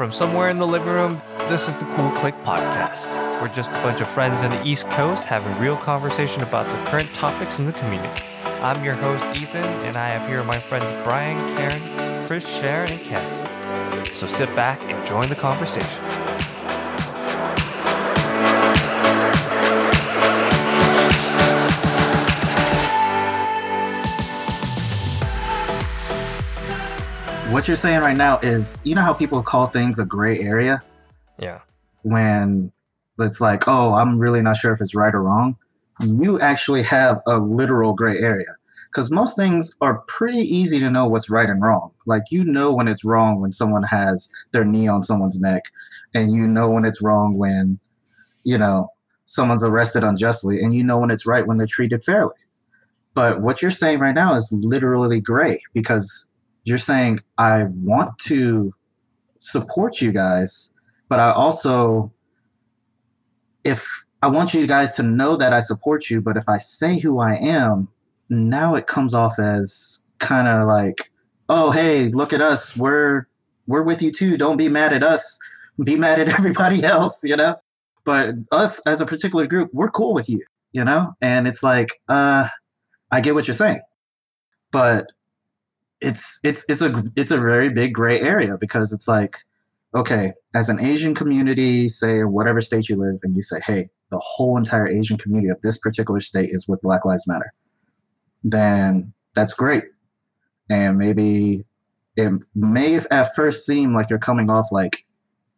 From somewhere in the living room, this is the Cool Click Podcast. We're just a bunch of friends on the East Coast having real conversation about the current topics in the community. I'm your host, Ethan, and I have here my friends Brian, Karen, Chris, Sharon, and Cassie. So sit back and join the conversation. What you're saying right now is you know how people call things a gray area? Yeah. when it's like oh i'm really not sure if it's right or wrong. You actually have a literal gray area. Because most things are pretty easy to know what's right and wrong. Like you know when it's wrong when someone has their knee on someone's neck and you know when it's wrong when you know someone's arrested unjustly and you know when it's right when they're treated fairly. But what you're saying right now is literally gray because you're saying I want to support you guys, but I also if I want you guys to know that I support you, but if I say who I am, now it comes off as kind of like, "Oh, hey, look at us. We're we're with you too. Don't be mad at us. Be mad at everybody else, you know?" But us as a particular group, we're cool with you, you know? And it's like, uh I get what you're saying. But it's it's it's a it's a very big gray area because it's like okay as an asian community say whatever state you live and you say hey the whole entire asian community of this particular state is with black lives matter then that's great. And maybe it may at first seem like you're coming off like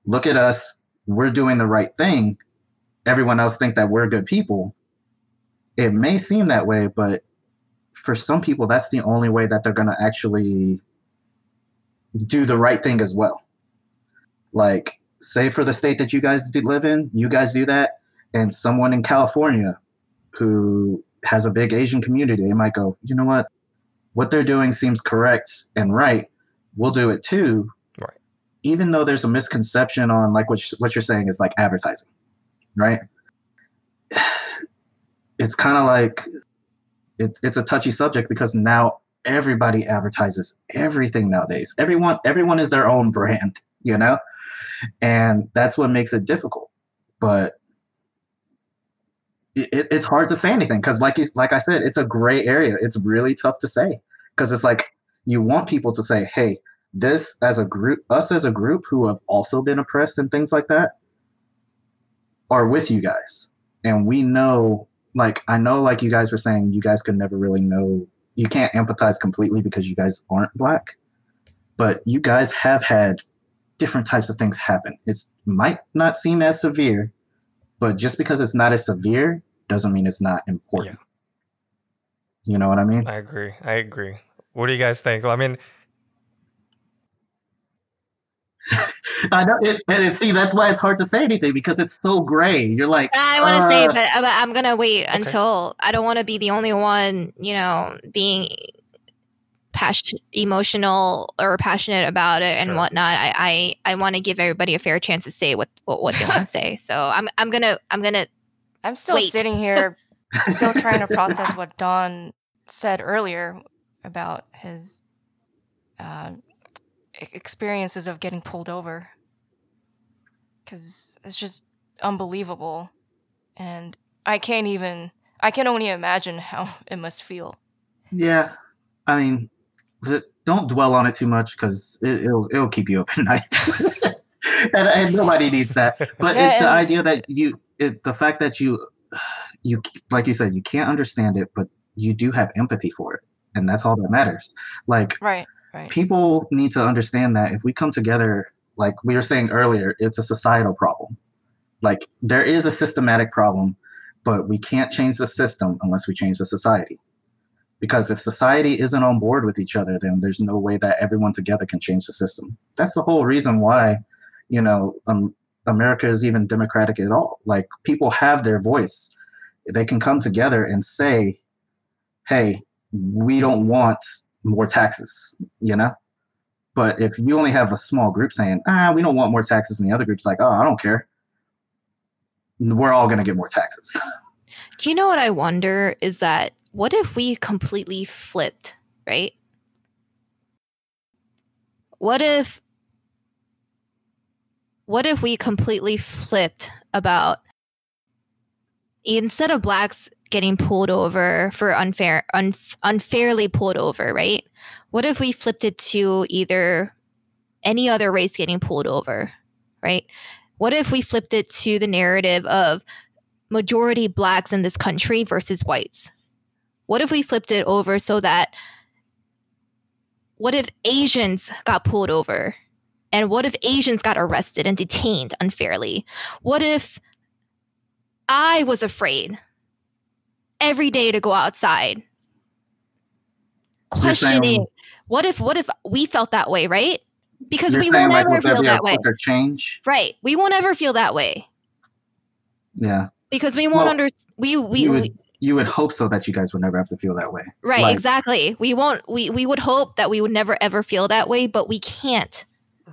look at us we're doing the right thing everyone else think that we're good people. It may seem that way but for some people, that's the only way that they're going to actually do the right thing as well. Like, say for the state that you guys live in, you guys do that, and someone in California who has a big Asian community, they might go, you know what? What they're doing seems correct and right. We'll do it too. Right. Even though there's a misconception on like what, what you're saying is like advertising, right? It's kind of like it, it's a touchy subject because now everybody advertises everything nowadays. Everyone everyone is their own brand, you know, and that's what makes it difficult. But it, it's hard to say anything because, like you, like I said, it's a gray area. It's really tough to say because it's like you want people to say, "Hey, this as a group, us as a group who have also been oppressed and things like that, are with you guys, and we know like I know like you guys were saying you guys could never really know you can't empathize completely because you guys aren't black but you guys have had different types of things happen. It might not seem as severe but just because it's not as severe doesn't mean it's not important. Yeah. you know what i mean? I agree. I agree. What do you guys think? Well, i mean I know, it, and see, that's why it's hard to say anything because it's so gray. You're like, I want to uh, say, but, but, I'm gonna wait okay. until I don't want to be the only one, you know, being passion, emotional or passionate about it sure. and whatnot. I I, I want to give everybody a fair chance to say what what, what they want to say. So I'm I'm gonna I'm gonna. I'm still wait. sitting here, still trying to process what Don said earlier about his. Uh, experiences of getting pulled over. Because it's just unbelievable. And i can't even i can only imagine how it must feel. Yeah i mean don't dwell on it too much because it, will it'll keep you up at night. And, and, nobody needs that. But yeah, it's the idea that you it, the fact that you you like you said you can't understand it but you do have empathy for it and that's all that matters. Like right Right. People need to understand that if we come together, like we were saying earlier, it's a societal problem. Like there is a systematic problem, but we can't change the system unless we change the society. Because if society isn't on board with each other, then there's no way that everyone together can change the system. That's the whole reason why, you know, um, America is even democratic at all. Like people have their voice. They can come together and say, hey, we don't want more taxes, you know? But if you only have a small group saying, ah, we don't want more taxes, and the other group's like, oh, I don't care, we're all going to get more taxes. Do you know what I wonder is that what if we completely flipped, right? What if what if we completely flipped about instead of blacks getting pulled over for unfair un, unfairly pulled over, right? What if we flipped it to either any other race getting pulled over, right? What if we flipped it to the narrative of majority blacks in this country versus whites? What if we flipped it over so that what if Asians got pulled over? And what if Asians got arrested and detained unfairly? What if I was afraid every day to go outside? Questioning what if what if we felt that way, right? Because we won't like, ever feel that way. Change? Right. We won't ever feel that way. Yeah. Because we won't well, under we we, you would, we you would hope so that you guys would never have to feel that way. Right, like, exactly. We won't we we would hope that we would never ever feel that way, but we can't.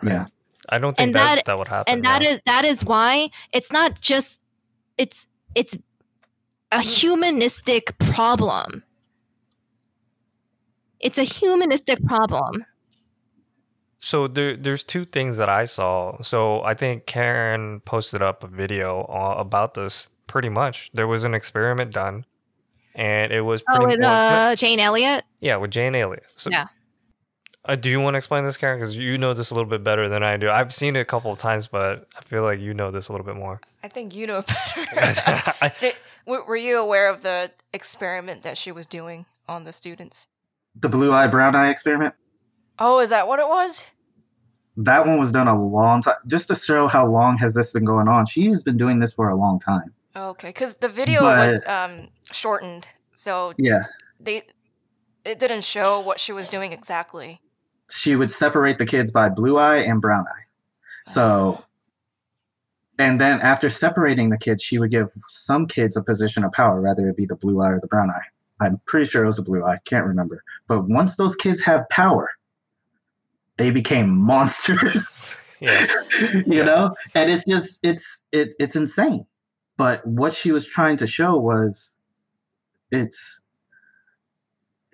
Yeah. I don't think and that, that, that would happen. And that is that is why it's not just it's it's a humanistic problem. It's a humanistic problem. So there, there's two things that I saw. So I think Karen posted up a video about this. Pretty much, there was an experiment done, and it was oh. Oh, with uh, Jane Elliott. Yeah, with Jane Elliott. So, yeah. Uh, do you want to explain this, Karen? Because you know this a little bit better than I do. I've seen it a couple of times, but I feel like you know this a little bit more. I think you know better. Did, were you aware of the experiment that she was doing on the students? The blue eye, brown eye experiment? Oh, is that what it was? That one was done a long time. Just to show how long has this been going on. She's been doing this for a long time. Okay, because the video but, was um, shortened, so yeah, they it didn't show what she was doing exactly. She would separate the kids by blue eye and brown eye. So, and then after separating the kids, she would give some kids a position of power, whether it be the blue eye or the brown eye. I'm pretty sure it was the blue eye. Can't remember. But once those kids have power, they became monsters. Yeah. you know, and it's just it's it, it's insane. But what she was trying to show was it's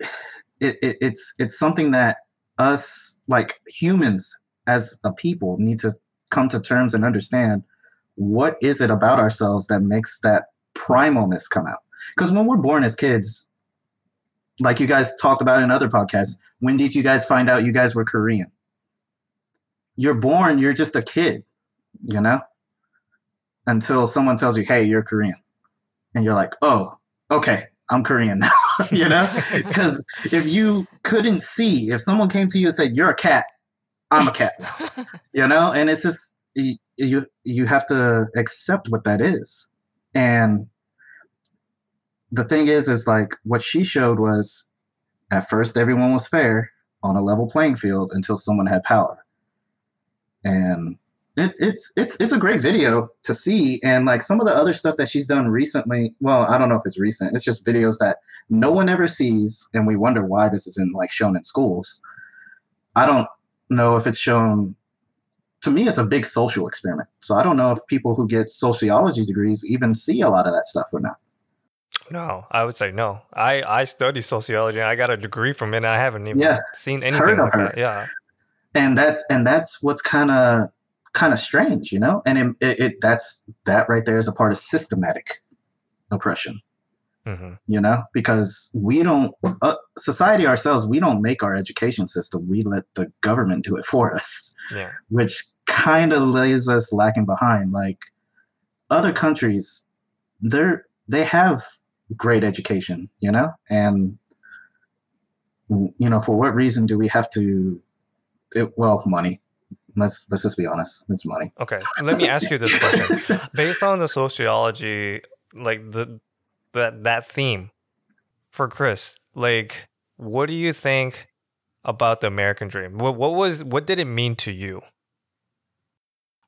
it, it, it's it's something that us like humans as a people need to come to terms and understand what is it about ourselves that makes that primalness come out. Because when we're born as kids like you guys talked about in other podcasts when did you guys find out you guys were korean? You're born, you're just a kid, you know, until someone tells you, hey, you're Korean. And you're like, oh, okay, I'm Korean now, you know? Because if you couldn't see, if someone came to you and said, you're a cat, I'm a cat, now, you know? And it's just, you, you, have to accept what that is. And the thing is, is like what she showed was at first everyone was fair on a level playing field until someone had power and it, it's it's it's a great video to see and like some of the other stuff that she's done recently well i don't know if it's recent it's just videos that no one ever sees and we wonder why this isn't like shown in schools. I don't know if it's shown to me it's a big social experiment. So i don't know if people who get sociology degrees even see a lot of that stuff or not. No i would say no. I i study sociology i got a degree from it and i haven't even yeah, seen anything like that. yeah. And that's and that's what's kind of kind of strange, you know. And it, it, it, that's that right there is a part of systematic oppression. Mm-hmm. You know, because we don't uh, society ourselves, we don't make our education system. We let the government do it for us, yeah. which kind of lays us lacking behind. Like other countries, they're they have great education, you know, and you know for what reason do we have to it, well, money. Let's let's just be honest. It's money. Okay, let me ask you this question: based on the sociology, like the that that theme for Chris, like, what do you think about the American dream? What what was what did it mean to you?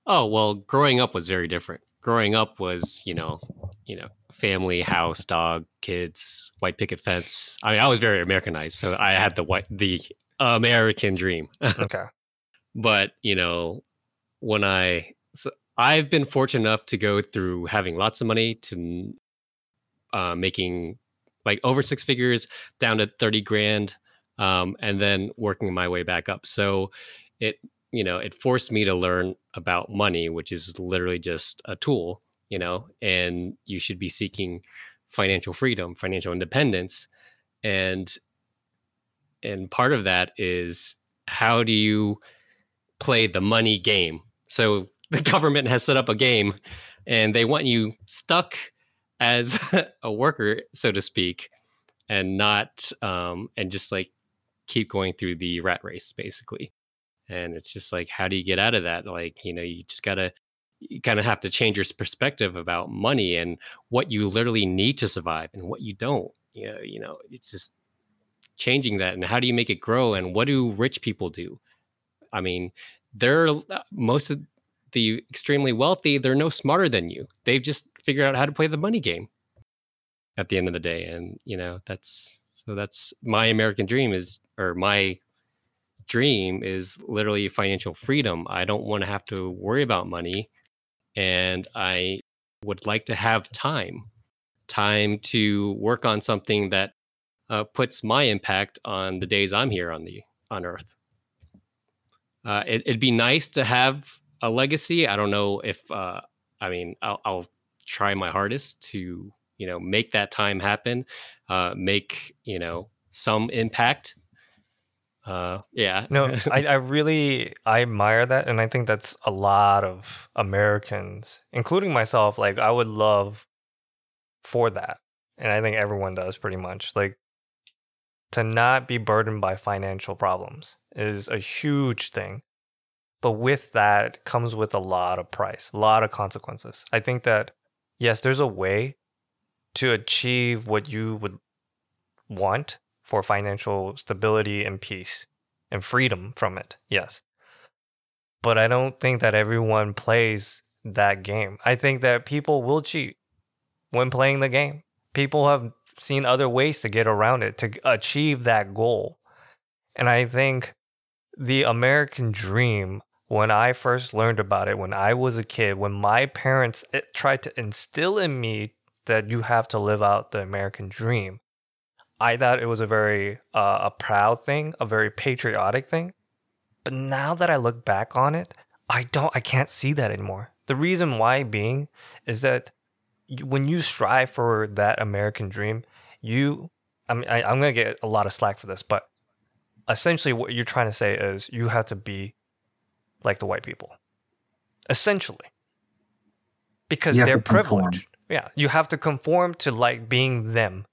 Oh well, growing up was very different. Growing up was you know you know family, house, dog, kids, white picket fence. I mean, I was very Americanized, so I had the white the American dream. okay. But, you know, when I so I've been fortunate enough to go through having lots of money to uh, making like over six figures down to 30 grand um, and then working my way back up. So it you know, it forced me to learn about money, which is literally just a tool, you know, and you should be seeking financial freedom, financial independence. And and part of that is how do you play the money game? So the government has set up a game and they want you stuck as a worker, so to speak, and not um and just like keep going through the rat race basically. And it's just like how do you get out of that? Like you know you just gotta you kind of have to change your perspective about money and what you literally need to survive and what you don't you know you know it's just changing that and how do you make it grow and what do rich people do? I mean they're uh, most of the extremely wealthy they're no smarter than you they've just figured out how to play the money game at the end of the day and you know that's so that's my american dream is or my dream is literally financial freedom. I don't want to have to worry about money. And I would like to have time, time to work on something that uh, puts my impact on the days I'm here on the on Earth. Uh, it, would be nice to have a legacy. I don't know if uh, I mean I'll, I'll, try my hardest to you know make that time happen, uh, make you know some impact uh, yeah. no, I, I really I admire that, and I think that's a lot of Americans, including myself. Like, I would love for that, and I think everyone does pretty much. Like, to not be burdened by financial problems is a huge thing, but with that comes with a lot of price, a lot of consequences. I think that yes, there's a way to achieve what you would want for financial stability and peace and freedom from it. Yes. But I don't think that everyone plays that game. I think that people will cheat when playing the game. People have seen other ways to get around it to achieve that goal. And I think the American dream, when I first learned about it, when I was a kid, when my parents eh, tried to instill in me that you have to live out the American dream, I thought it was a very uh, a proud thing, a very patriotic thing. But now that I look back on it, I don't I can't see that anymore. The reason why being is that when you strive for that American dream, you I mean I, I'm gonna get a lot of slack for this, but essentially what you're trying to say is you have to be like the white people. Essentially. Because they're privileged. Yeah. You have to conform to like being them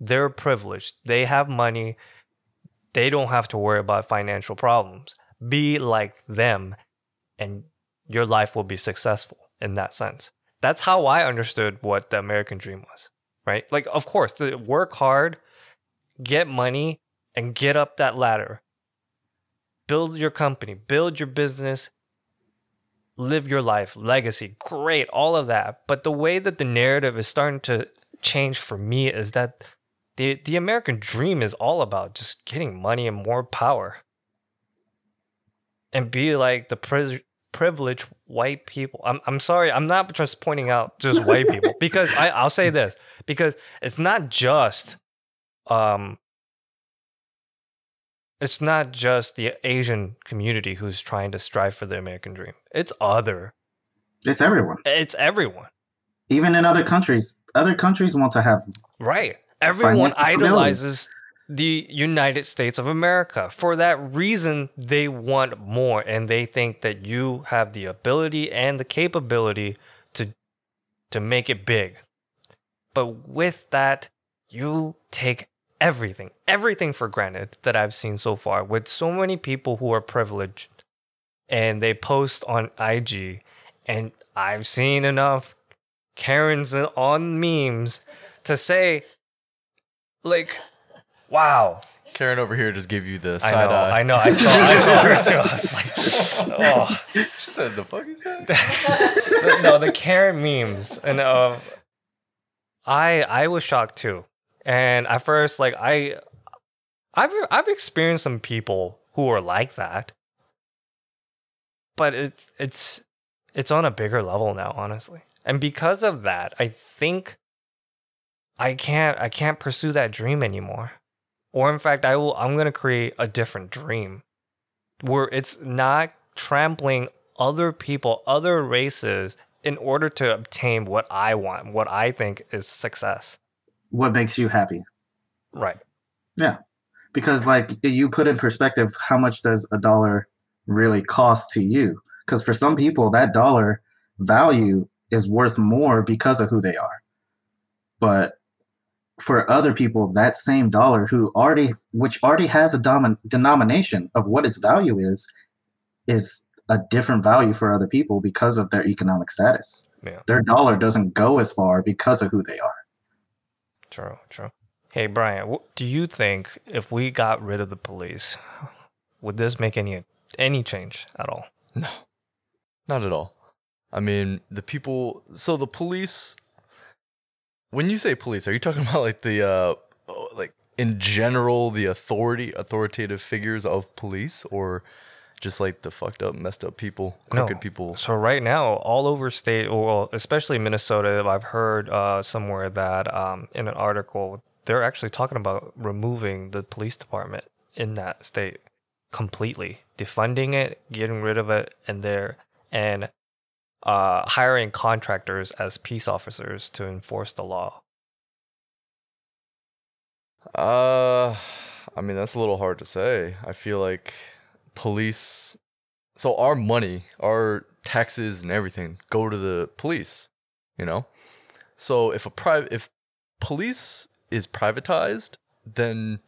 they're privileged. They have money. They don't have to worry about financial problems. Be like them, and your life will be successful in that sense. That's how I understood what the American dream was, right? Like, of course, the work hard, get money, and get up that ladder. Build your company, build your business, live your life, legacy, great, all of that. But the way that the narrative is starting to change for me is that the the American dream is all about just getting money and more power. And be like the pri- privileged white people. I'm I'm sorry, I'm not just pointing out just white people because I I'll say this because it's not just um it's not just the Asian community who's trying to strive for the American dream. It's other. It's everyone. It's everyone. Even in other countries, other countries want to have right Everyone idolizes the United States of America. For that reason, they want more and they think that you have the ability and the capability to to make it big. But with that, you take everything, everything for granted that I've seen so far with so many people who are privileged and they post on IG and I've seen enough Karens on memes to say like, wow. Karen over here just gave you the side I know, eye. I know. I saw, I saw her too. I was like, oh. She said, "The fuck you said?" no, the Karen memes, and uh, I I was shocked too. And at first, like I, I've I've experienced some people who are like that, but it's it's it's on a bigger level now, honestly. And because of that, I think I can't I can't pursue that dream anymore. Or in fact, I will I'm going to create a different dream. where it's not trampling other people, other races in order to obtain what I want, what I think is success. What makes you happy? Right. Yeah. Because like you put in perspective how much does a dollar really cost to you? Because for some people that dollar value is worth more because of who they are. But for other people, that same dollar who already, which already has a domin- denomination of what its value is, is a different value for other people because of their economic status. Yeah. Their dollar doesn't go as far because of who they are. True, true. Hey, Brian, do you think if we got rid of the police, would this make any any change at all? No, not at all. I mean, the people. So the police. When you say police, are you talking about like the uh, like in general the authority, authoritative figures of police, or just like the fucked up, messed up people, crooked No. people? So right now, all over state, well, especially Minnesota, I've heard uh, somewhere that um, in an article they're actually talking about removing the police department in that state completely, defunding it, getting rid of it, and there and uh, hiring contractors as peace officers to enforce the law. Uh, I mean that's a little hard to say. I feel like police. So our money, our taxes, and everything go to the police. You know, so if a private, if police is privatized, then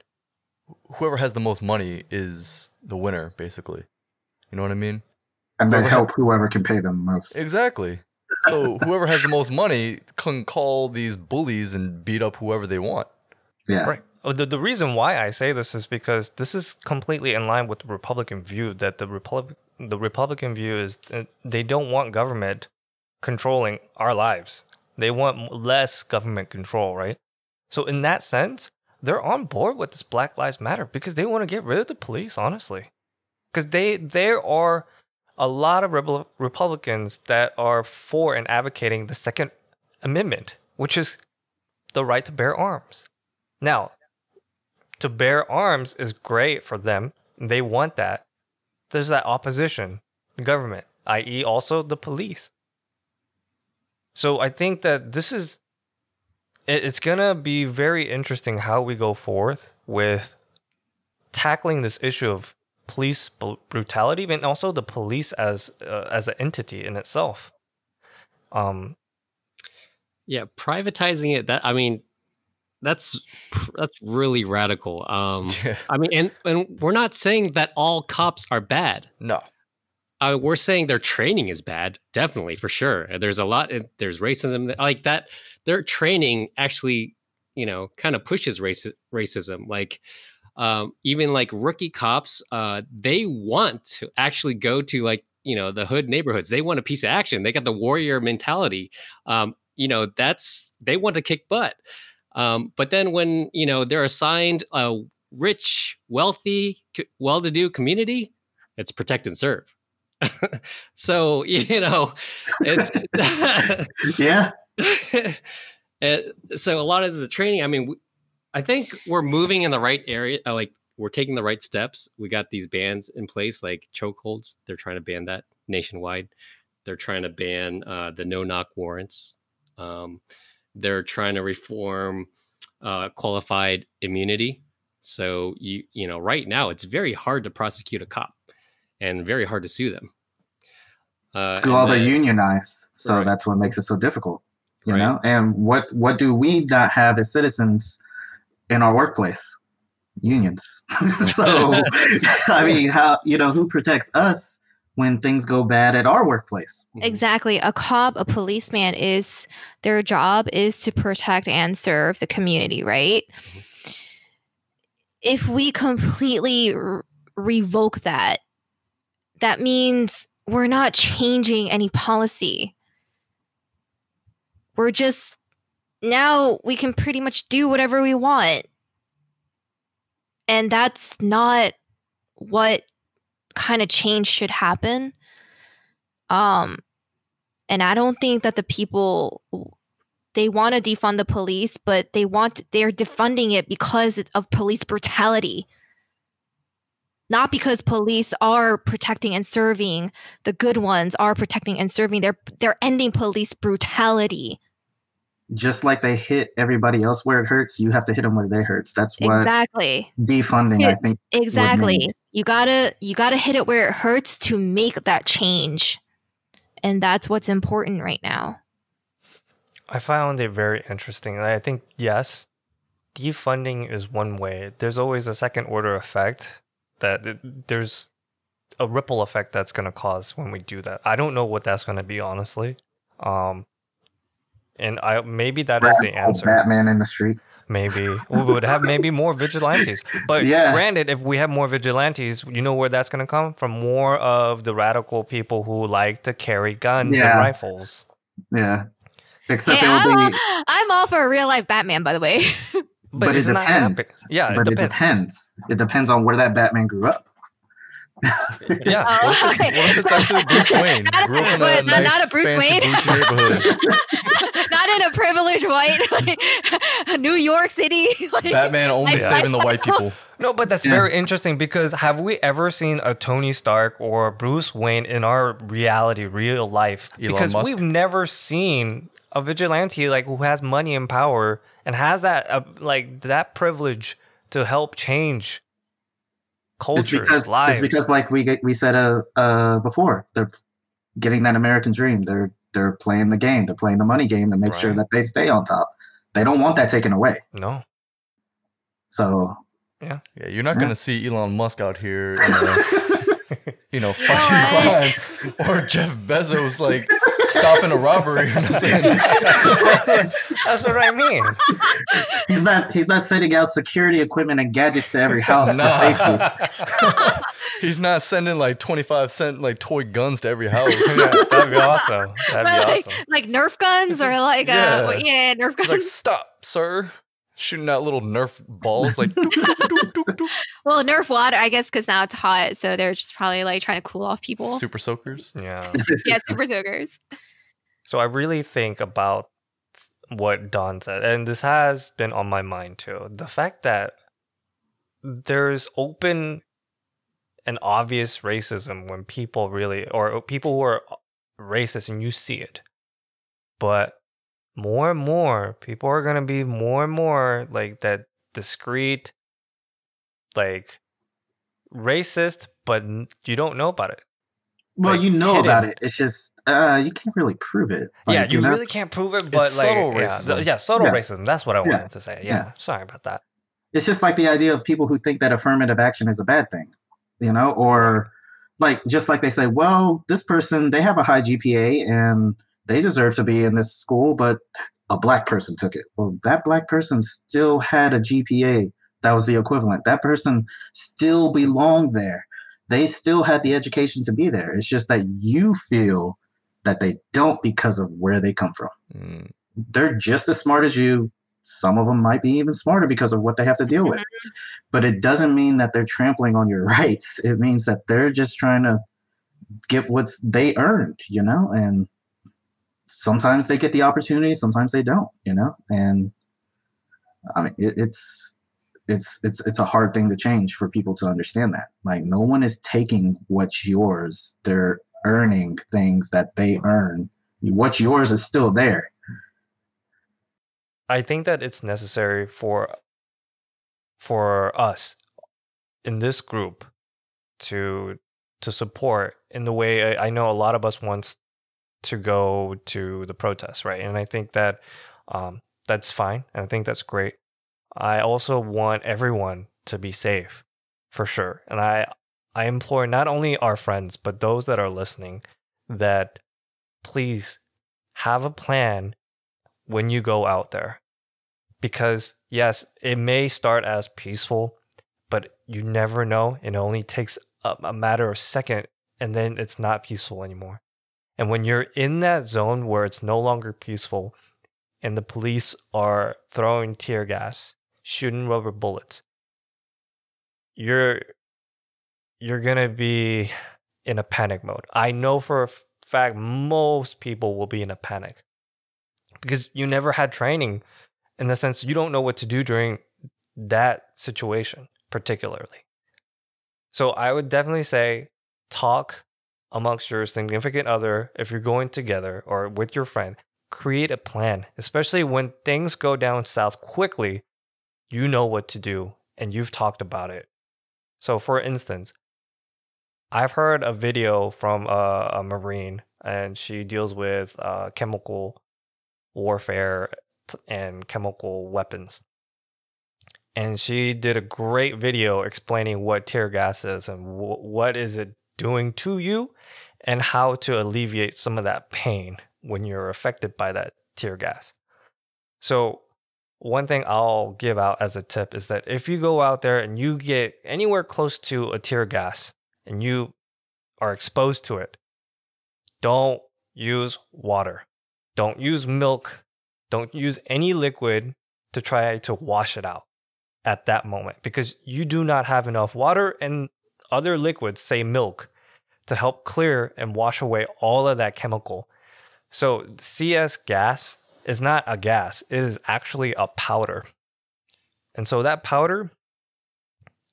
whoever has the most money is the winner, basically. You know what I mean? And they Whoever help whoever can pay them most. Exactly. So whoever has the most money can call these bullies and beat up whoever they want. Yeah. Right. Oh, The, the reason why I say this is because this is completely in line with the Republican view that the Republic the Republican view is uh, they don't want government controlling our lives. They want less government control, right? So in that sense, they're on board with this Black Lives Matter because they want to get rid of the police, honestly. Because they there are a lot of Rebel- Republicans that are for and advocating the Second Amendment, which is the right to bear arms. Now, to bear arms is great for them. They want that. There's that opposition government, i.e., also the police. So I think that this is it's gonna be very interesting how we go forth with tackling this issue of police brutality and also the police as uh, as an entity in itself. Um, Yeah, privatizing it. That I mean, that's that's really radical. Um, Yeah. I mean, and and we're not saying that all cops are bad. No. Uh, we're saying their training is bad, definitely for sure. There's a lot. There's racism like that. Their training actually, you know, kind of pushes race, racism. Like um, even like rookie cops, uh, they want to actually go to like you know the hood neighborhoods. They want a piece of action. They got the warrior mentality. Um, you know, that's they want to kick butt. Um, but then when you know they're assigned a rich, wealthy, well-to-do community, it's protect and serve. so you know, it's Yeah. and so a lot of the training. I mean, we, I think we're moving in the right area. uh, Like we're taking the right steps. We got these bans in place, like chokeholds. They're trying to ban that nationwide. They're trying to ban uh, the no-knock warrants. Um, they're trying to reform uh, qualified immunity. So you you know right now it's very hard to prosecute a cop and very hard to sue them. Uh, Well, and they're unionized, so Right. that's what makes it so difficult. You Right. know, and what what do we not have as citizens in our workplace? Unions. so, I mean, how you know who protects us when things go bad at our workplace? Mhm. Exactly. A cop, a policeman is their job is to protect and serve the community, right? If we completely r- revoke that, that means we're not changing any policy. We're just now we can pretty much do whatever we want. And that's not what kind of change should happen. Um and I don't think that the people they want to defund the police, but they want they're defunding it because of police brutality. not because police are protecting and serving the good ones are protecting and serving they're they're ending police brutality just like they hit everybody else where it hurts you have to hit them where they hurts that's what exactly defunding i think exactly you gotta you gotta hit it where it hurts to make that change and that's what's important right now I found it very interesting. and I think yes, defunding is one way. There's always a second order effect that it, there's a ripple effect that's going to cause when we do that. I don't know what that's going to be honestly. Um and I maybe that is the answer. batman in the street Maybe we would have maybe more vigilantes. But Yeah. granted, if we have more vigilantes, you know where that's going to come from? More of the radical people who like to carry guns Yeah. and rifles. yeah except Hey, it I'm, be all, I'm all for a real life batman by the way but, it it's not gonna be- depends Yeah, but it depends. it depends it depends on where that batman grew up Yeah. Oh, What if it's, what if it's actually Bruce Wayne? Not a- Grew up in a not- nice, not a Bruce fancy, Wayne? neighborhood. not in a privileged white New York City. like- Batman only Like, saving the white people. No, but that's Yeah. very interesting because have we ever seen a Tony Stark or Bruce Wayne in our reality, real life? Elon because Musk? we've never seen a vigilante like who has money and power and has that uh, like that privilege to help change cultures, it's because lives. it's because like we we said uh, uh before they're getting that American dream. They're they're playing the game. They're playing the money game to make sure that they stay on top. They don't want that taken away. no, So Yeah, Yeah. you're not Yeah. gonna see Elon Musk out here, you know, you know fighting I- crime, or Jeff Bezos like stopping a robbery or nothing. that's what I mean. he's not he's not sending out security equipment and gadgets to every house. for Nah. He's not sending like 25 cent like toy guns to every house. Yeah, that'd be awesome. That'd be like, awesome. like Nerf guns or like Yeah. uh yeah Nerf He's guns. like, stop, sir. Shooting out little Nerf balls like. doop, doop, doop, doop, doop. well, Nerf water, I guess, because now it's hot, so they're just probably like trying to cool off people. Super soakers. Yeah. yeah, super soakers. So I really think about what Don said, and this has been on my mind too. The fact that there's open and obvious racism when people really, or people who are racist and you see it. But more and more, people are going to be more and more like that discreet, like racist, but you don't know about it. well, like, you know hidden. about it. It's just uh you can't really prove it. yeah, Like, you know? really can't prove it, but like subtle yeah, racism. th- yeah, subtle Yeah. racism. That's what I Yeah. wanted to say. Yeah, Yeah. sorry about that. it's just like the idea of people who think that affirmative action is a bad thing, you know, or like just like they say, well, this person they have a high GPA and they deserve to be in this school, but a black person took it. Well, that black person still had a GPA that was the equivalent. That person still belonged there. They still had the education to be there. It's just that you feel that they don't because of where they come from Mm, they're just as smart as you. Some of them might be even smarter because of what they have to deal with. But it doesn't mean that they're trampling on your rights. It means that they're just trying to get what they earned, you know? And sometimes they get the opportunity, sometimes they don't, you know? And I mean, it, it's it's it's it's a hard thing to change for people to understand that. Like no one is taking what's yours. They're earning things that they earn. What's yours is still there. I think that it's necessary for for us in this group to to support in the way I, I know a lot of us wants to go to the protests, right? And I think that um, that's fine, and I think that's great. I also want everyone to be safe, for sure. And I I implore not only our friends but those that are listening that please have a plan when you go out there. Because, yes, it may start as peaceful, but you never know. And it only takes a, a matter of second, and then it's not peaceful anymore. And when you're in that zone where it's no longer peaceful, and the police are throwing tear gas, shooting rubber bullets, you're you're gonna be in a panic mode. I know for a fact most people will be in a panic because you never had training in the sense you don't know what to do during that situation particularly So I would definitely say talk amongst your significant other if you're going together or with your friend. Create a plan, especially when things go down south quickly. You know what to do and you've talked about it. So, for instance, I've heard a video from a, a Marine and she deals with uh, chemical warfare and chemical weapons. And she did a great video explaining what tear gas is and w- what is it doing to you and how to alleviate some of that pain when you're affected by that tear gas. So, one thing I'll give out as a tip is that if you go out there and you get anywhere close to a tear gas and you are exposed to it, don't use water. Don't use milk. Don't use any liquid to try to wash it out at that moment because you do not have enough water and other liquids, say milk, to help clear and wash away all of that chemical. So, CS gas is not a gas, it is actually a powder. And so that powder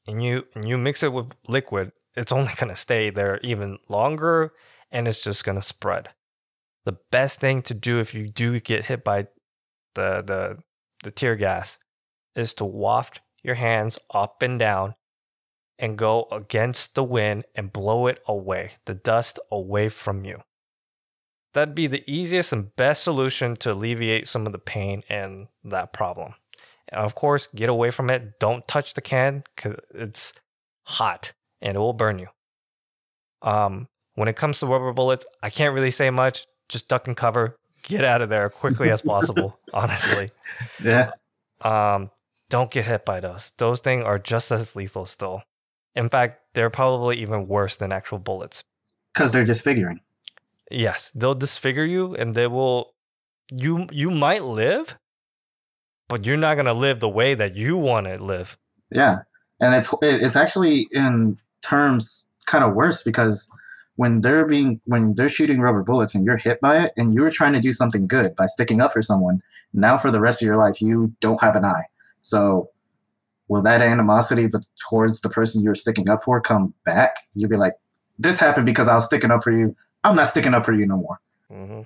and you and you mix it with liquid, it's only going to stay there even longer and it's just going to spread. The best thing to do if you do get hit by the the the tear gas is to waft your hands up and down and go against the wind and blow it away, the dust away from you. That'd be the easiest and best solution to alleviate some of the pain and that problem. And of course, get away from it. Don't touch the can because it's hot and it will burn you. Um, when it comes to rubber bullets, I can't really say much. Just duck and cover. Get out of there quickly as possible, honestly. Yeah. Um, don't get hit by those. Those things are just as lethal still. In fact, they're probably even worse than actual bullets. Because they're disfiguring. Yes, they'll disfigure you and they will you you might live, but you're not going to live the way that you want to live. Yeah. And it's it's actually in terms kind of worse because when they're being when they're shooting rubber bullets and you're hit by it and you're trying to do something good by sticking up for someone, now for the rest of your life you don't have an eye. So will that animosity but towards the person you're sticking up for come back? You'll be like, this happened because I was sticking up for you. I'm not sticking up for you no more. Mm-hmm.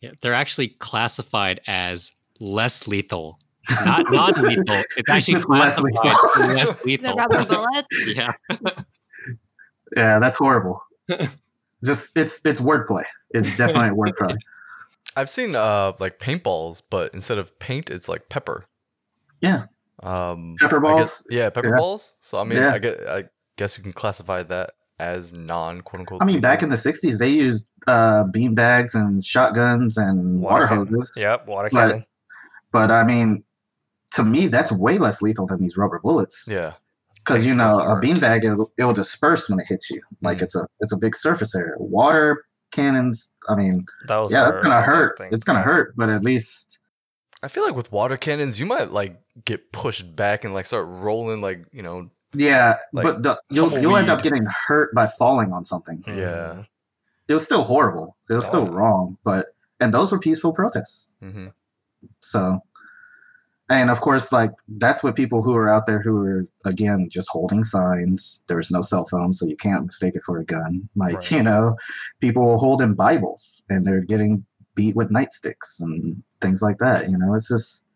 Yeah, they're actually classified as less lethal, not non-lethal. It's actually Just less lethal. as less lethal. rubber bullets. yeah, Yeah, that's horrible. Just it's it's wordplay. It's definitely wordplay. I've seen uh like paintballs, but instead of paint, it's like pepper. Yeah. Um, Pepper balls. guess- yeah, pepper Yeah. balls. So I mean, Yeah. I get, I guess you can classify that as non quote unquote. I mean, back in the '60s, they used uh, bean bags and shotguns and water, cannon. hoses. Yep, water But- cannon. But I mean, to me, that's way less lethal than these rubber bullets. yeah, Because you know, a hurt. beanbag it'll, it'll disperse when it hits you. Like Mhm. it's a it's a big surface area. Water cannons. I mean, Those yeah, that's gonna hurt. thing. It's gonna hurt, but at least I feel like with water cannons, you might like get pushed back and like start rolling, like you know, yeah. Like, but the, you'll you'll end up getting hurt by falling on something. Yeah. It was still horrible. It was still Oh. wrong. But and those were peaceful protests. hmm So, and of course, like that's what people who are out there who are again just holding signs. There's no cell phone, so you can't mistake it for a gun. Like Right. you know, people holding Bibles and they're getting beat with nightsticks and things like that. You know, it's just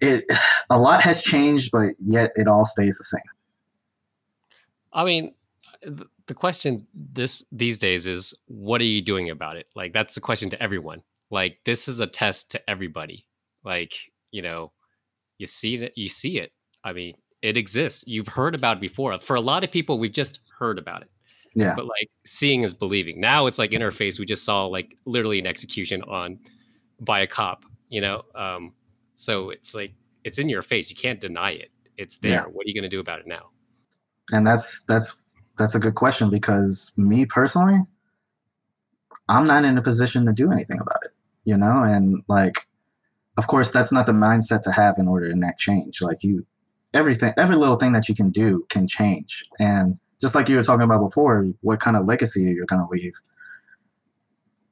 it. A lot has changed, but yet it all stays the same. I mean, uh, the question this these days is, what are you doing about it? Like that's the question to everyone. Like this is a test to everybody. Like you know, you see it, you see it. I mean, it exists. You've heard about it before. For a lot of people, we've just heard about it. Yeah. But like seeing is believing. Now it's like interface. We just saw like literally an execution on by a cop. You know, um, so it's like it's in your face. You can't deny it. It's there. Yeah. What are you going to do about it now? And that's that's that's a good question because me personally, I'm not in a position to do anything about it. You know, and like, of course, that's not the mindset to have in order to enact change. Like you, everything, every little thing that you can do can change. And just like you were talking about before, what kind of legacy are you're going to leave.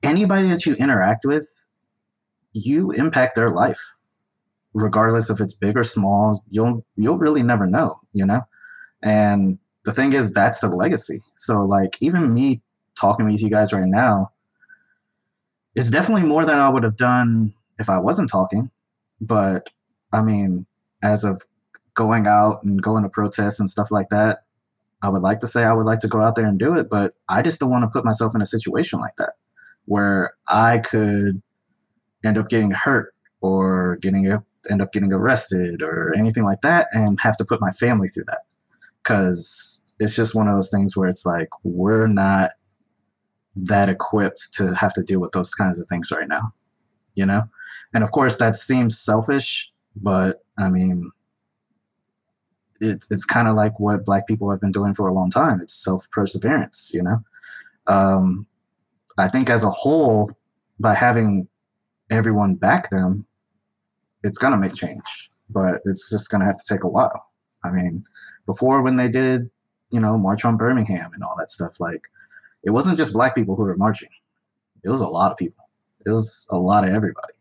Anybody that you interact with, you impact their life, regardless if it's big or small. You'll you'll really never know. You know and the thing is, that's the legacy. So, like, even me talking with you guys right now is definitely more than I would have done if I wasn't talking. But I mean, as of going out and going to protests and stuff like that, I would like to say I would like to go out there and do it, but I just don't want to put myself in a situation like that where I could end up getting hurt or getting end up getting arrested or anything like that and have to put my family through that. Because it's just one of those things where it's like we're not that equipped to have to deal with those kinds of things right now you know? And of course that seems selfish but i mean it's it's kind of like what black people have been doing for a long time. It's self perseverance you know? Um, i think as a whole by having everyone back them it's going to make change but it's just going to have to take a while. I mean before when they did you know march on birmingham and all that stuff like it wasn't just black people who were marching. It was a lot of people. It was a lot of everybody.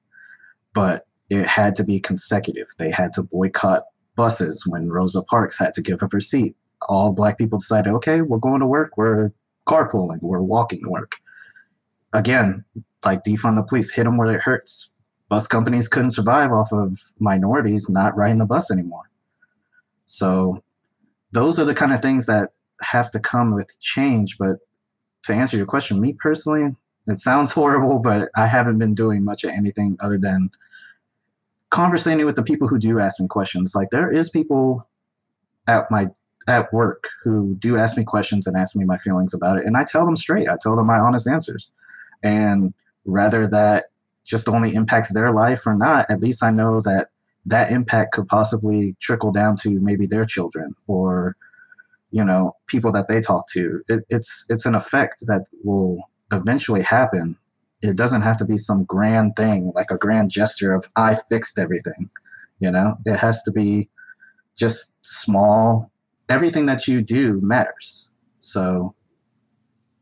But it had to be consecutive. They had to boycott buses when rosa parks had to give up her seat. All black people decided okay we're going to work. We're carpooling. We're walking to work again like defund the police hit them where it hurts bus companies couldn't survive off of minorities not riding the bus anymore so those are the kind of things that have to come with change. But to answer your question, me personally, it sounds horrible, but I haven't been doing much of anything other than conversating with the people who do ask me questions. Like there is people at my at work who do ask me questions and ask me my feelings about it, and I tell them straight. I tell them my honest answers, and rather that just only impacts their life or not, at least I know that that impact could possibly trickle down to maybe their children or you know people that they talk to. It, it's it's an effect that will eventually happen. It doesn't have to be some grand thing like a grand gesture of i fixed everything you know? It has to be just small everything that you do matters. So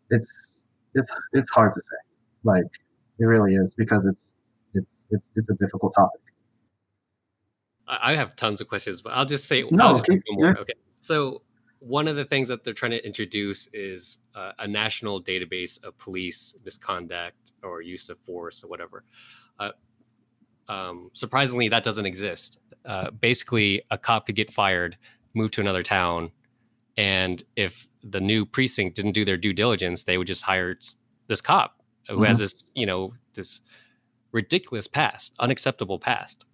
it's it's it's hard to say like it really is because it's it's it's it's a difficult topic I have tons of questions, but I'll just say no. Just more. Okay, so one of the things that they're trying to introduce is uh, a national database of police misconduct or use of force or whatever. Uh, um, surprisingly, that doesn't exist. Uh, basically, a cop could get fired, move to another town, and if the new precinct didn't do their due diligence, they would just hire this cop who mm-hmm. has this, you know, this ridiculous past, unacceptable past.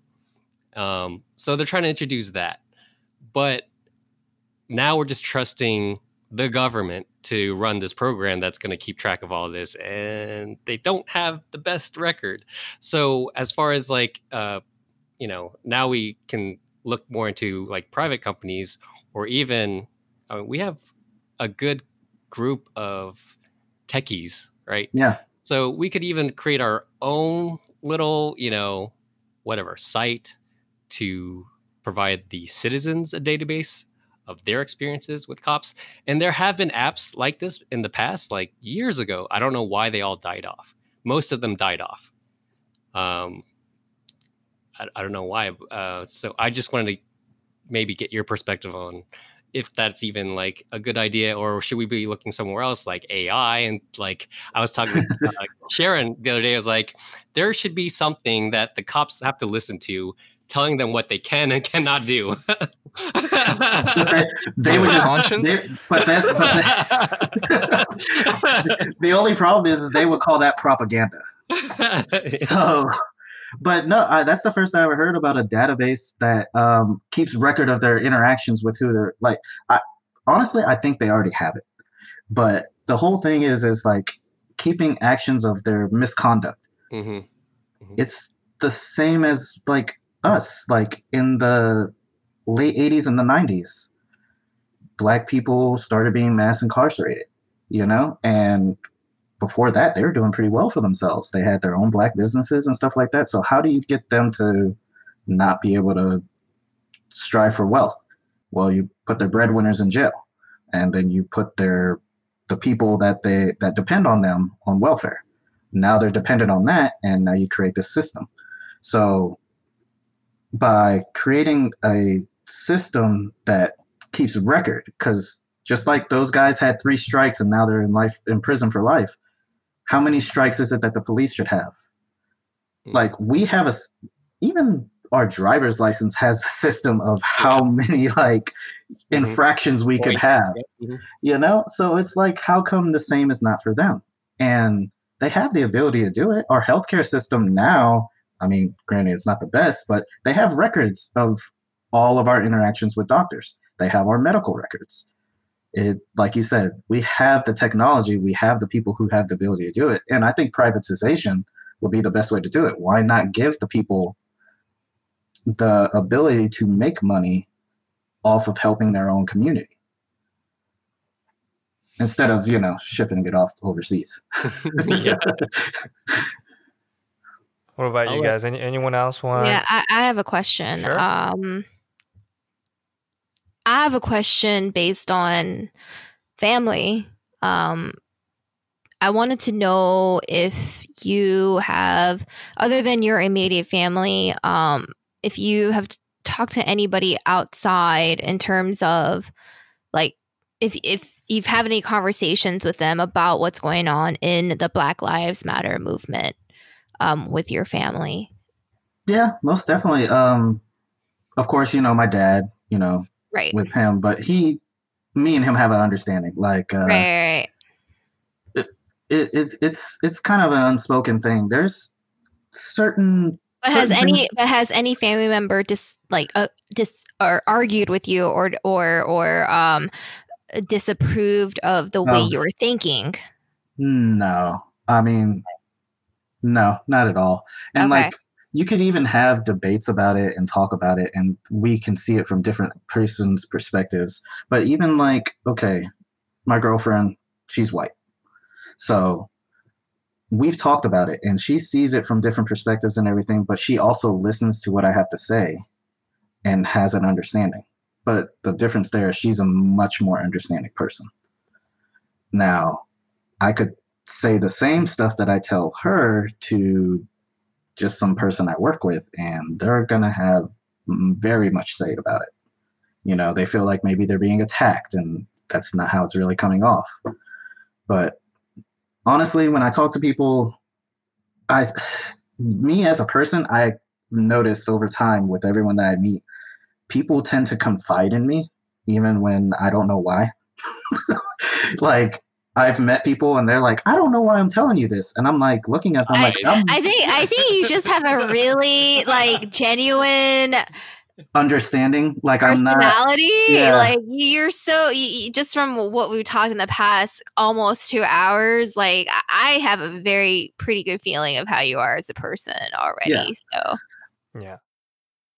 Um, so they're trying to introduce that. But now we're just trusting the government to run this program that's going to keep track of all this and they don't have the best record so as far as like uh you know now we can look more into like private companies or even I mean, we have a good group of techies right yeah so we could even create our own little you know whatever site to provide the citizens a database of their experiences with cops. And there have been apps like this in the past, like years ago. I don't know why they all died off. Most of them died off. Um, I, I don't know why. Uh, so I just wanted to maybe get your perspective on if that's even like a good idea or should we be looking somewhere else like ai and like i was talking to uh, sharon the other day i was like there should be something that the cops have to listen to telling them what they can and cannot do. they, they would just conscience. They, but that, but the only problem is, is they would call that propaganda. so, but no, I, that's the first I ever heard about a database that um, keeps record of their interactions with who they're like. I, honestly, I think they already have it, but the whole thing is is like keeping actions of their misconduct. Mm-hmm. Mm-hmm. It's the same as like us like in the late 80s and the 90s black people started being mass incarcerated you know and before that they were doing pretty well for themselves. They had their own black businesses and stuff like that. So how do you get them to not be able to strive for wealth? Well you put their breadwinners in jail and then you put their the people that they that depend on them on welfare. Now they're dependent on that and now you create this system. So by creating a system that keeps record because Just like those guys had three strikes and now they're in life in prison for life. How many strikes is it that the police should have? Hmm. Like we have a even our driver's license has a system of how many like infractions we could have Mhm. you know? So it's like how come the same is not for them? And they have the ability to do it. Our healthcare system now i mean granted it's not the best but they have records of all of our interactions with doctors. They have our medical records it like you said we have the technology we have the people who have the ability to do it and i think privatization would be the best way to do it why not give the people the ability to make money off of helping their own community instead of you know shipping it off overseas yeah. What about you guys? Any, anyone else want? Yeah, I, I have a question. Sure. Um, I have a question based on family. Um, I wanted to know if you have, other than your immediate family, um, if you have talked to anybody outside in terms of, like, if if you've had any conversations with them about what's going on in the Black Lives Matter movement um, with your family. yeah most definitely um of course you know my dad you know Right. with him but he me and him have an understanding like uh right, right, right. it, it's it's it's kind of an unspoken thing there's certain But has any things- but has any family member dis like uh, dis or argued with you or or or um disapproved of the way you were thinking? No, I mean, no, not at all. And Okay. like, you could even have debates about it and talk about it, and we can see it from different persons' perspectives. But even like, okay, my girlfriend, she's white. So we've talked about it, and she sees it from different perspectives and everything, but she also listens to what I have to say and has an understanding. But the difference there is she's a much more understanding person. Now, I could say the same stuff that I tell her to just some person I work with, and they're gonna have very much say about it. You know, they feel like maybe they're being attacked, and that's not how it's really coming off. But honestly, when I talk to people, I, me as a person, I noticed over time with everyone that I meet, people tend to confide in me, even when I don't know why. like I've met people and they're like, I don't know why I'm telling you this. And I'm like looking at them I- like, I'm I think I think you just have a really like genuine understanding. Like I'm not personality. yeah. Like you're so you, you- just from what we've talked in the past almost two hours. Like I- I have a very pretty good feeling of how you are as a person already. So Yeah.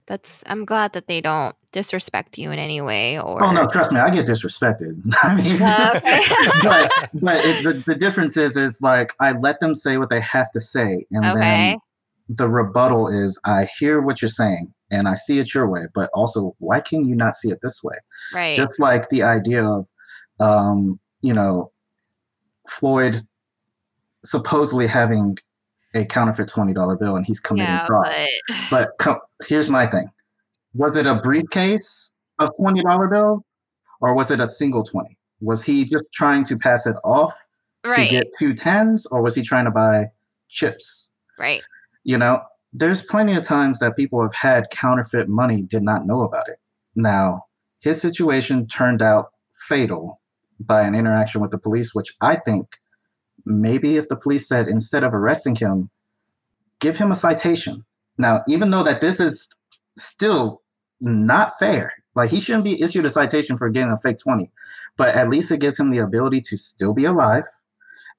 That's I'm glad that they don't disrespect you in any way or Oh no, trust me, I get disrespected. I mean, Oh, but but it, the, the difference is is like I let them say what they have to say, and Okay. then the rebuttal is I hear what you're saying and I see it your way, but also why can you not see it this way? right. Just like the idea of, um, you know, Floyd supposedly having a counterfeit twenty dollar bill and he's committing yeah, fraud. but But co- here's my thing: was it a briefcase of twenty dollar bills, or was it a single twenty? Was he just trying to pass it off to get two tens, or was he trying to buy chips? right. You know, there's plenty of times that people have had counterfeit money, did not know about it. Now, his situation turned out fatal by an interaction with the police, which I think maybe if the police said instead of arresting him, give him a citation. Now, even though that this is still not fair, like he shouldn't be issued a citation for getting a fake 20, but at least it gives him the ability to still be alive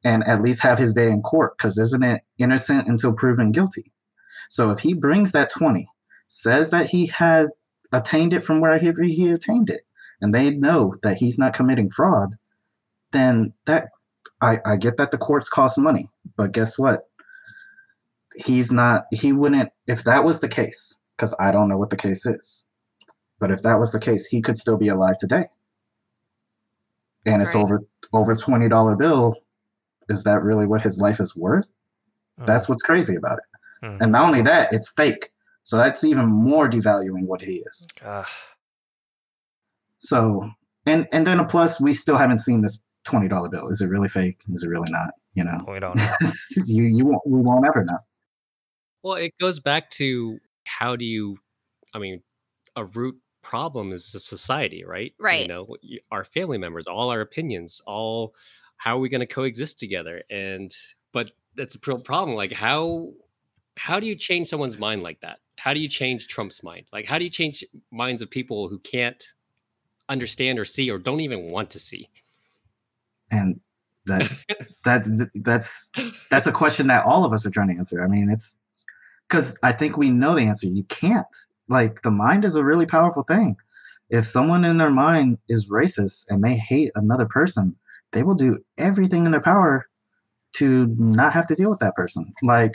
and at least have his day in court because isn't it innocent until proven guilty? So if he brings that 20, says that he had attained it from wherever he attained it, and they know that he's not committing fraud, then that I, I get that the courts cost money, but guess what? He's not, he wouldn't, if that was the case, because I don't know what the case is, but if that was the case, he could still be alive today. And it's Right. over over twenty dollar bill. Is that really what his life is worth? That's what's crazy about it. Mm. And not only that, it's fake. So that's even more devaluing what he is. Ah, So and and then a plus, we still haven't seen this twenty dollar bill. Is it really fake? Is it really not? You know, We don't know. you you won't we won't ever know. Well, it goes back to how do you, I mean, a root problem is a society, right? Right. You know, our family members, all our opinions, all how are we going to coexist together? And but that's a real problem. Like how how do you change someone's mind like that? How do you change Trump's mind? Like how do you change minds of people who can't understand or see or don't even want to see? and that that that's that's a question that all of us are trying to answer. I mean, it's because I think we know the answer. You can't. Like the mind is a really powerful thing. If someone in their mind is racist and they hate another person, they will do everything in their power to not have to deal with that person. Like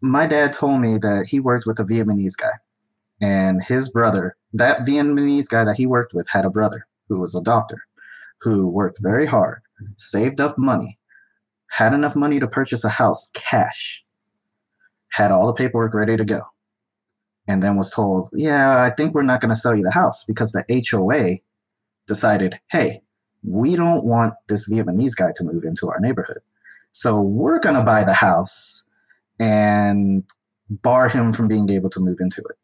my dad told me that he worked with a Vietnamese guy, and his brother, that Vietnamese guy that he worked with, had a brother who was a doctor who worked very hard, saved up money, had enough money to purchase a house cash, had all the paperwork ready to go, and then was told, Yeah, I think we're not going to sell you the house because the HOA decided, Hey, we don't want this Vietnamese guy to move into our neighborhood. So we're going to buy the house and bar him from being able to move into it.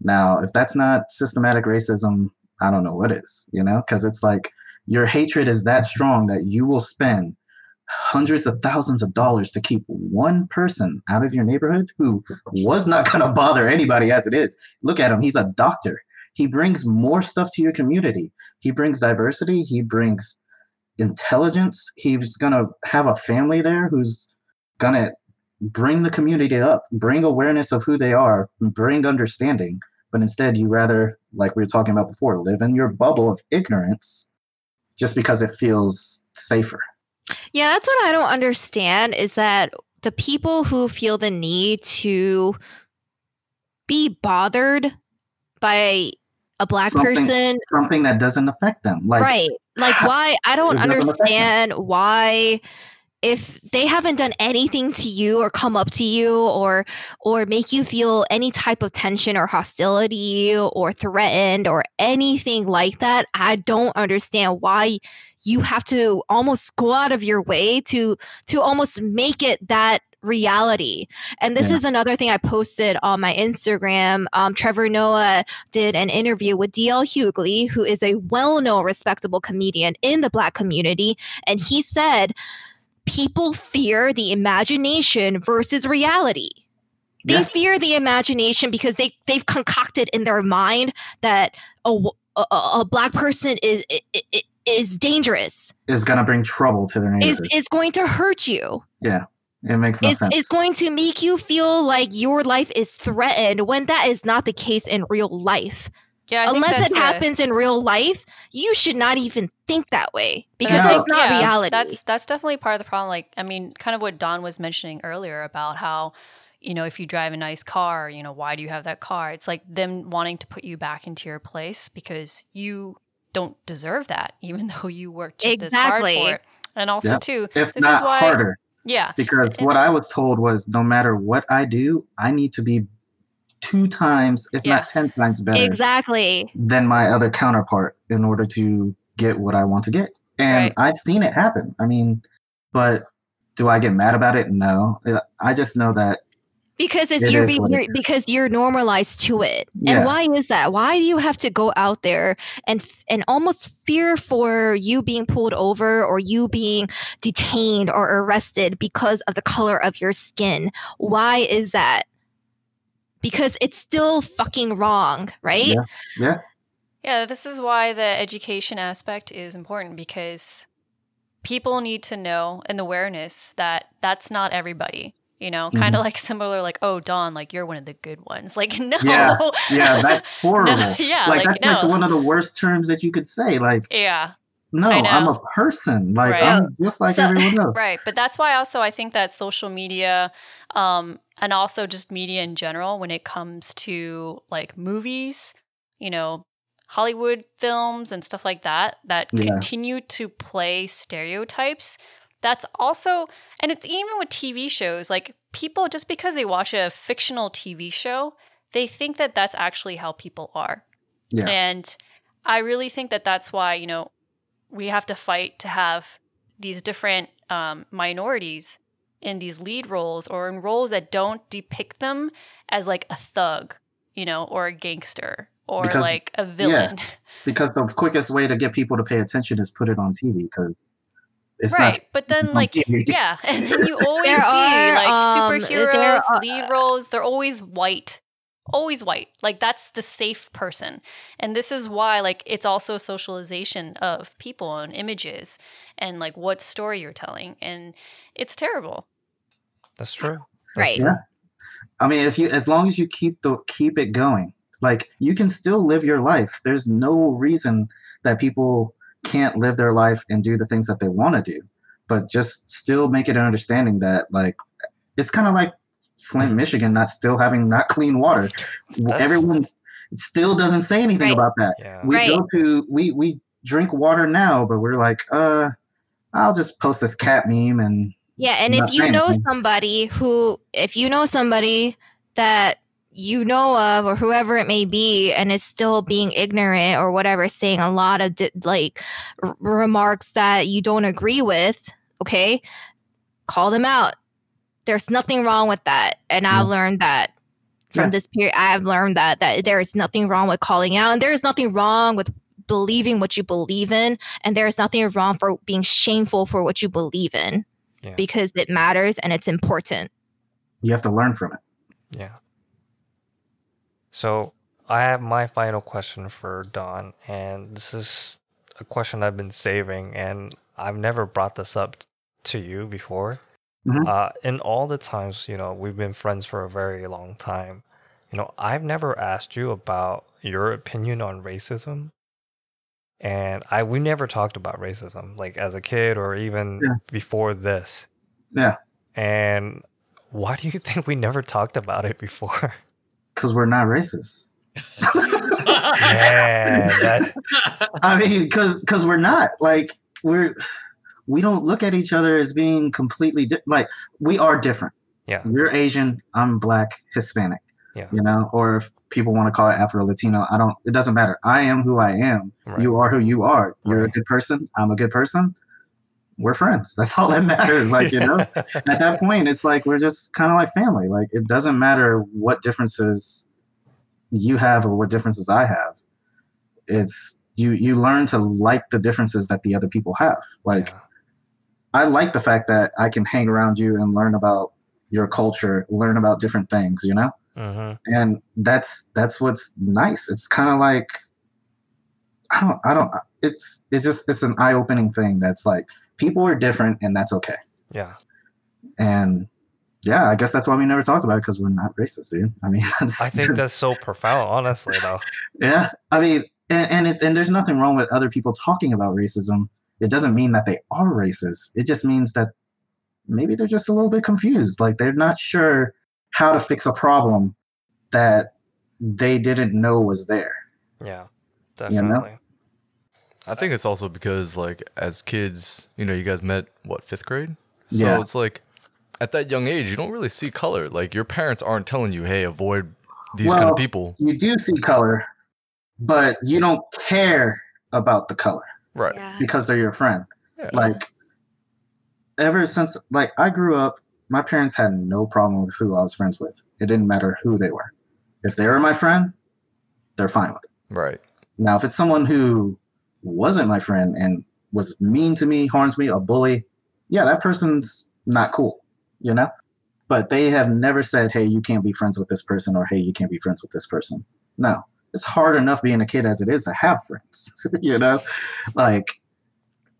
Now, if that's not systematic racism, I don't know what is, you know, because it's like your hatred is that strong that you will spend hundreds of thousands of dollars to keep one person out of your neighborhood who was not going to bother anybody as it is. Look at him, he's a doctor. He brings more stuff to your community. He brings diversity, he brings intelligence. He's going to have a family there who's going to bring the community up, bring awareness of who they are, bring understanding. But instead, you rather, like we were talking about before, live in your bubble of ignorance just because it feels safer. Yeah, that's what I don't understand is that the people who feel the need to be bothered by a black Something- person, Something that doesn't affect them. Like, right? Like why I don't It doesn't affect them. understand why if they haven't done anything to you or come up to you or or make you feel any type of tension or hostility or threatened or anything like that, I don't understand why you have to almost go out of your way to to almost make it that reality. And this Yeah. is another thing I posted on my Instagram. Um, Trevor Noah did an interview with DL Hughley, who is a well-known, respectable comedian in the Black community, and he said, "People fear the imagination versus reality." They Yeah. fear the imagination because they they've concocted in their mind that a a black person is is dangerous, is going to bring trouble to their is neighborhood. is going to hurt you. Yeah. It makes no is, sense. is going to make you feel like your life is threatened when that is not the case in real life. Yeah, Unless that's it a- happens in real life, you should not even think that way because No. it's not yeah, reality. That's that's definitely part of the problem. Like, I mean, kind of what Don was mentioning earlier about how, you know, if you drive a nice car, you know, why do you have that car? It's like them wanting to put you back into your place because you don't deserve that, even though you worked just as hard Exactly. for it. And also, Yep. too, if this not is why, harder. yeah, Because And- what I was told was no matter what I do, I need to be two times, if Yeah. not 10 times better exactly. than my other counterpart in order to get what I want to get. And Right. I've seen it happen. I mean, but do I get mad about it? No. Uh, I just know that Because it's It you're, is be- what it because you're normalized to it. And Yeah. why is that? Why do you have to go out there and and almost fear for you being pulled over or you being detained or arrested because of the color of your skin? Why is that? Because it's still fucking wrong, right? Yeah. yeah, Yeah, this is why the education aspect is important because people need to know and awareness that that's not everybody. You know, mm-hmm. kind of like similar, like, oh, don like you're one of the good ones. Like, no, Yeah. yeah, that's horrible. yeah, like, like, that's like one of the worst terms that you could say. Like, yeah, no, I'm a person. Like, Right. I'm just like So- everyone else. right. But that's why also I think that social media, um, and also just media in general, when it comes to like movies, you know, Hollywood films and stuff like that, that Yeah. continue to play stereotypes. That's also, and it's even with TV shows, like people, just because they watch a fictional TV show, they think that that's actually how people are. Yeah. And I really think that that's why, you know, we have to fight to have these different um, minorities in these lead roles or in roles that don't depict them as like a thug, you know, or a gangster or Because- like a villain. because the quickest way to get people to pay attention is put it on TV because it's right. not but then like TV. yeah, and then you always There see are, like um, superheroes, are- lead roles, they're always white. Always white. Like that's the safe person. And this is why like it's also socialization of people and images and like what story you're telling. And it's terrible. That's true. That's Right. true. Yeah. I mean, if you as long as you keep the keep it going, like you can still live your life. There's no reason that people can't live their life and do the things that they want to do, but just still make it an understanding that like it's kind of like Flint, Michigan, not still having not clean water. That's- Everyone still doesn't say anything Right. about that. Yeah. We Right. go to we we drink water now, but we're like, uh, I'll just post this cat meme and Yeah, and if you know anything. somebody who, if you know somebody that you know of or whoever it may be, and is still being ignorant or whatever, saying a lot of di- like r- remarks that you don't agree with, okay, call them out. There's nothing wrong with that, and I've mm. learned that from Yeah. this period. I've learned that that there is nothing wrong with calling out, and there is nothing wrong with believing what you believe in, and there is nothing wrong for being shameful for what you believe in Yeah. because it matters and it's important. you have to learn from it. Yeah. So I have my final question for Don, and this is a question I've been saving, and I've never brought this up t- to you before. Mhm. Uh, in all the times, you know, we've been friends for a very long time. You know, I've never asked you about your opinion on racism. And I we never talked about racism, like as a kid or even Yeah. before this. Yeah. And why do you think we never talked about it before? because we're not racist. Man, that, I mean, because because we're not like we're we don't look at each other as being completely di- like we are different. yeah, You're Asian, I'm Black, Hispanic. Yeah. You know, or if people want to call it Afro Latino, I don't. It doesn't matter. I am who I am. Right. You are who you are. You're a good person. I'm a good person. We're friends. That's all that matters. Like you know, at that point, it's like we're just kind of like family. Like it doesn't matter what differences you have or what differences I have. It's you. You learn to like the differences that the other people have. Like Yeah. I like the fact that I can hang around you and learn about your culture, learn about different things. You know, Mhm. and that's that's what's nice. It's kind of like I don't. I don't. It's it's just it's an eye opening thing. That's like people are different, and that's okay. yeah, And yeah, I guess that's why we never talked about it because we're not racist, dude. I mean, that's, I think that's so profound, honestly, though. yeah. I mean, and and, it, and there's nothing wrong with other people talking about racism. It doesn't mean that they are racist. It just means that maybe they're just a little bit confused. Like they're not sure how to fix a problem that they didn't know was there. Yeah, You know? definitely. I think it's also because like as kids, you know, you guys met what fifth grade, so Yeah. it's like at that young age, you don't really see color. Like your parents aren't telling you, "Hey, avoid these kind of people." You do see color, but you don't care about the color Right. because they're your friend. Yeah. like ever since like I grew up, my parents had no problem with who I was friends with. It didn't matter who they were. If they were my friend, they're fine with it. right. Now, if it's someone who wasn't my friend and was mean to me, harms me, a bully, yeah, that person's not cool, you know? But they have never said, hey, you can't be friends with this person or hey, you can't be friends with this person. No. It's hard enough being a kid as it is to have friends, you know? Like,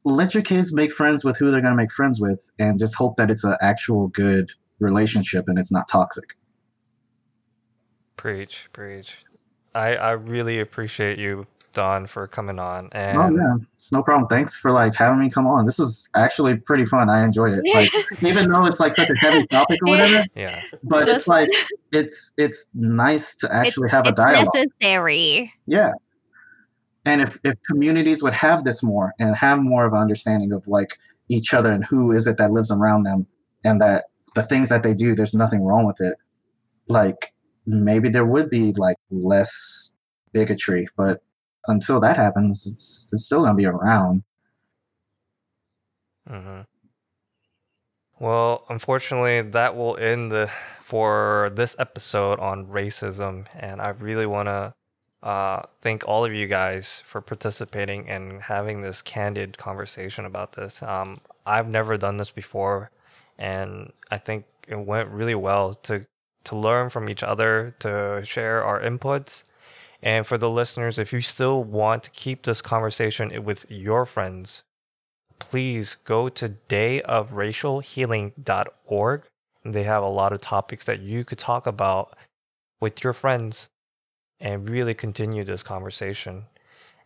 let your kids make friends with who they're going to make friends with and just hope that it's an actual good relationship and it's not toxic. Preach, preach. I I really appreciate you, Don, for coming on. Oh, and Oh yeah, it's no problem. Thanks for like having me come on. This was actually pretty fun. I enjoyed it. Like even though it's like such a heavy topic or whatever, yeah, but it's like it's it's nice to actually have a it's dialogue. necessary. Yeah. And if, if communities would have this more and have more of an understanding of like each other and who is it that lives around them and that the things that they do, there's nothing wrong with it. Like maybe there would be like less bigotry, but until that happens, it's it's still gonna be around. Mm-hmm. Well, unfortunately, that will end the for this episode on racism, and I really want to uh, thank all of you guys for participating and having this candid conversation about this. Um, I've never done this before, and I think it went really well to to learn from each other, to share our inputs. And for the listeners, if you still want to keep this conversation with your friends, please go to dayofracialhealing.org. They have a lot of topics that you could talk about with your friends and really continue this conversation.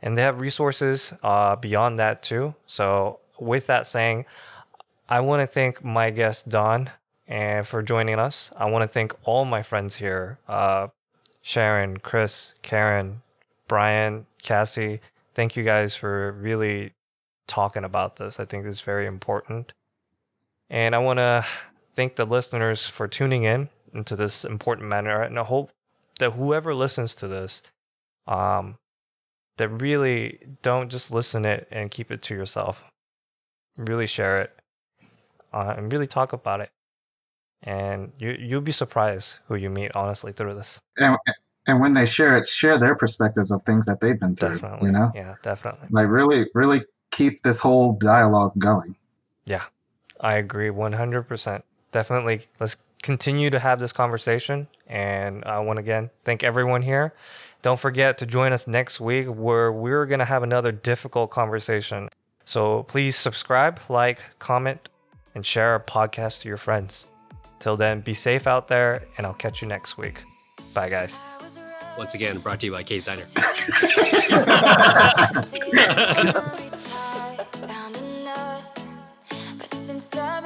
And they have resources uh, beyond that too. So, with that saying, I want to thank my guest Don and for joining us. I want to thank all my friends here uh, Sharon, Chris, Karen, Brian, Cassie. Thank you guys for really talking about this. I think this is very important. And I want to thank the listeners for tuning in into this important matter. And I hope that whoever listens to this, um, that really don't just listen it and keep it to yourself. Really share it uh, and really talk about it and you you'll be surprised who you meet honestly through this. And and when they share it, share their perspectives of things that they've been through. Definitely, you know. Yeah, definitely. Like really, really keep this whole dialogue going. Yeah, I agree one hundred percent. Definitely, let's continue to have this conversation. And I want to again thank everyone here. Don't forget to join us next week where we're going to have another difficult conversation. So please subscribe, like, comment, and share our podcast to your friends. Till then, be safe out there, and I'll catch you next week. Bye, guys. Once again, brought to you by Case Diner. Found enough, but since I'm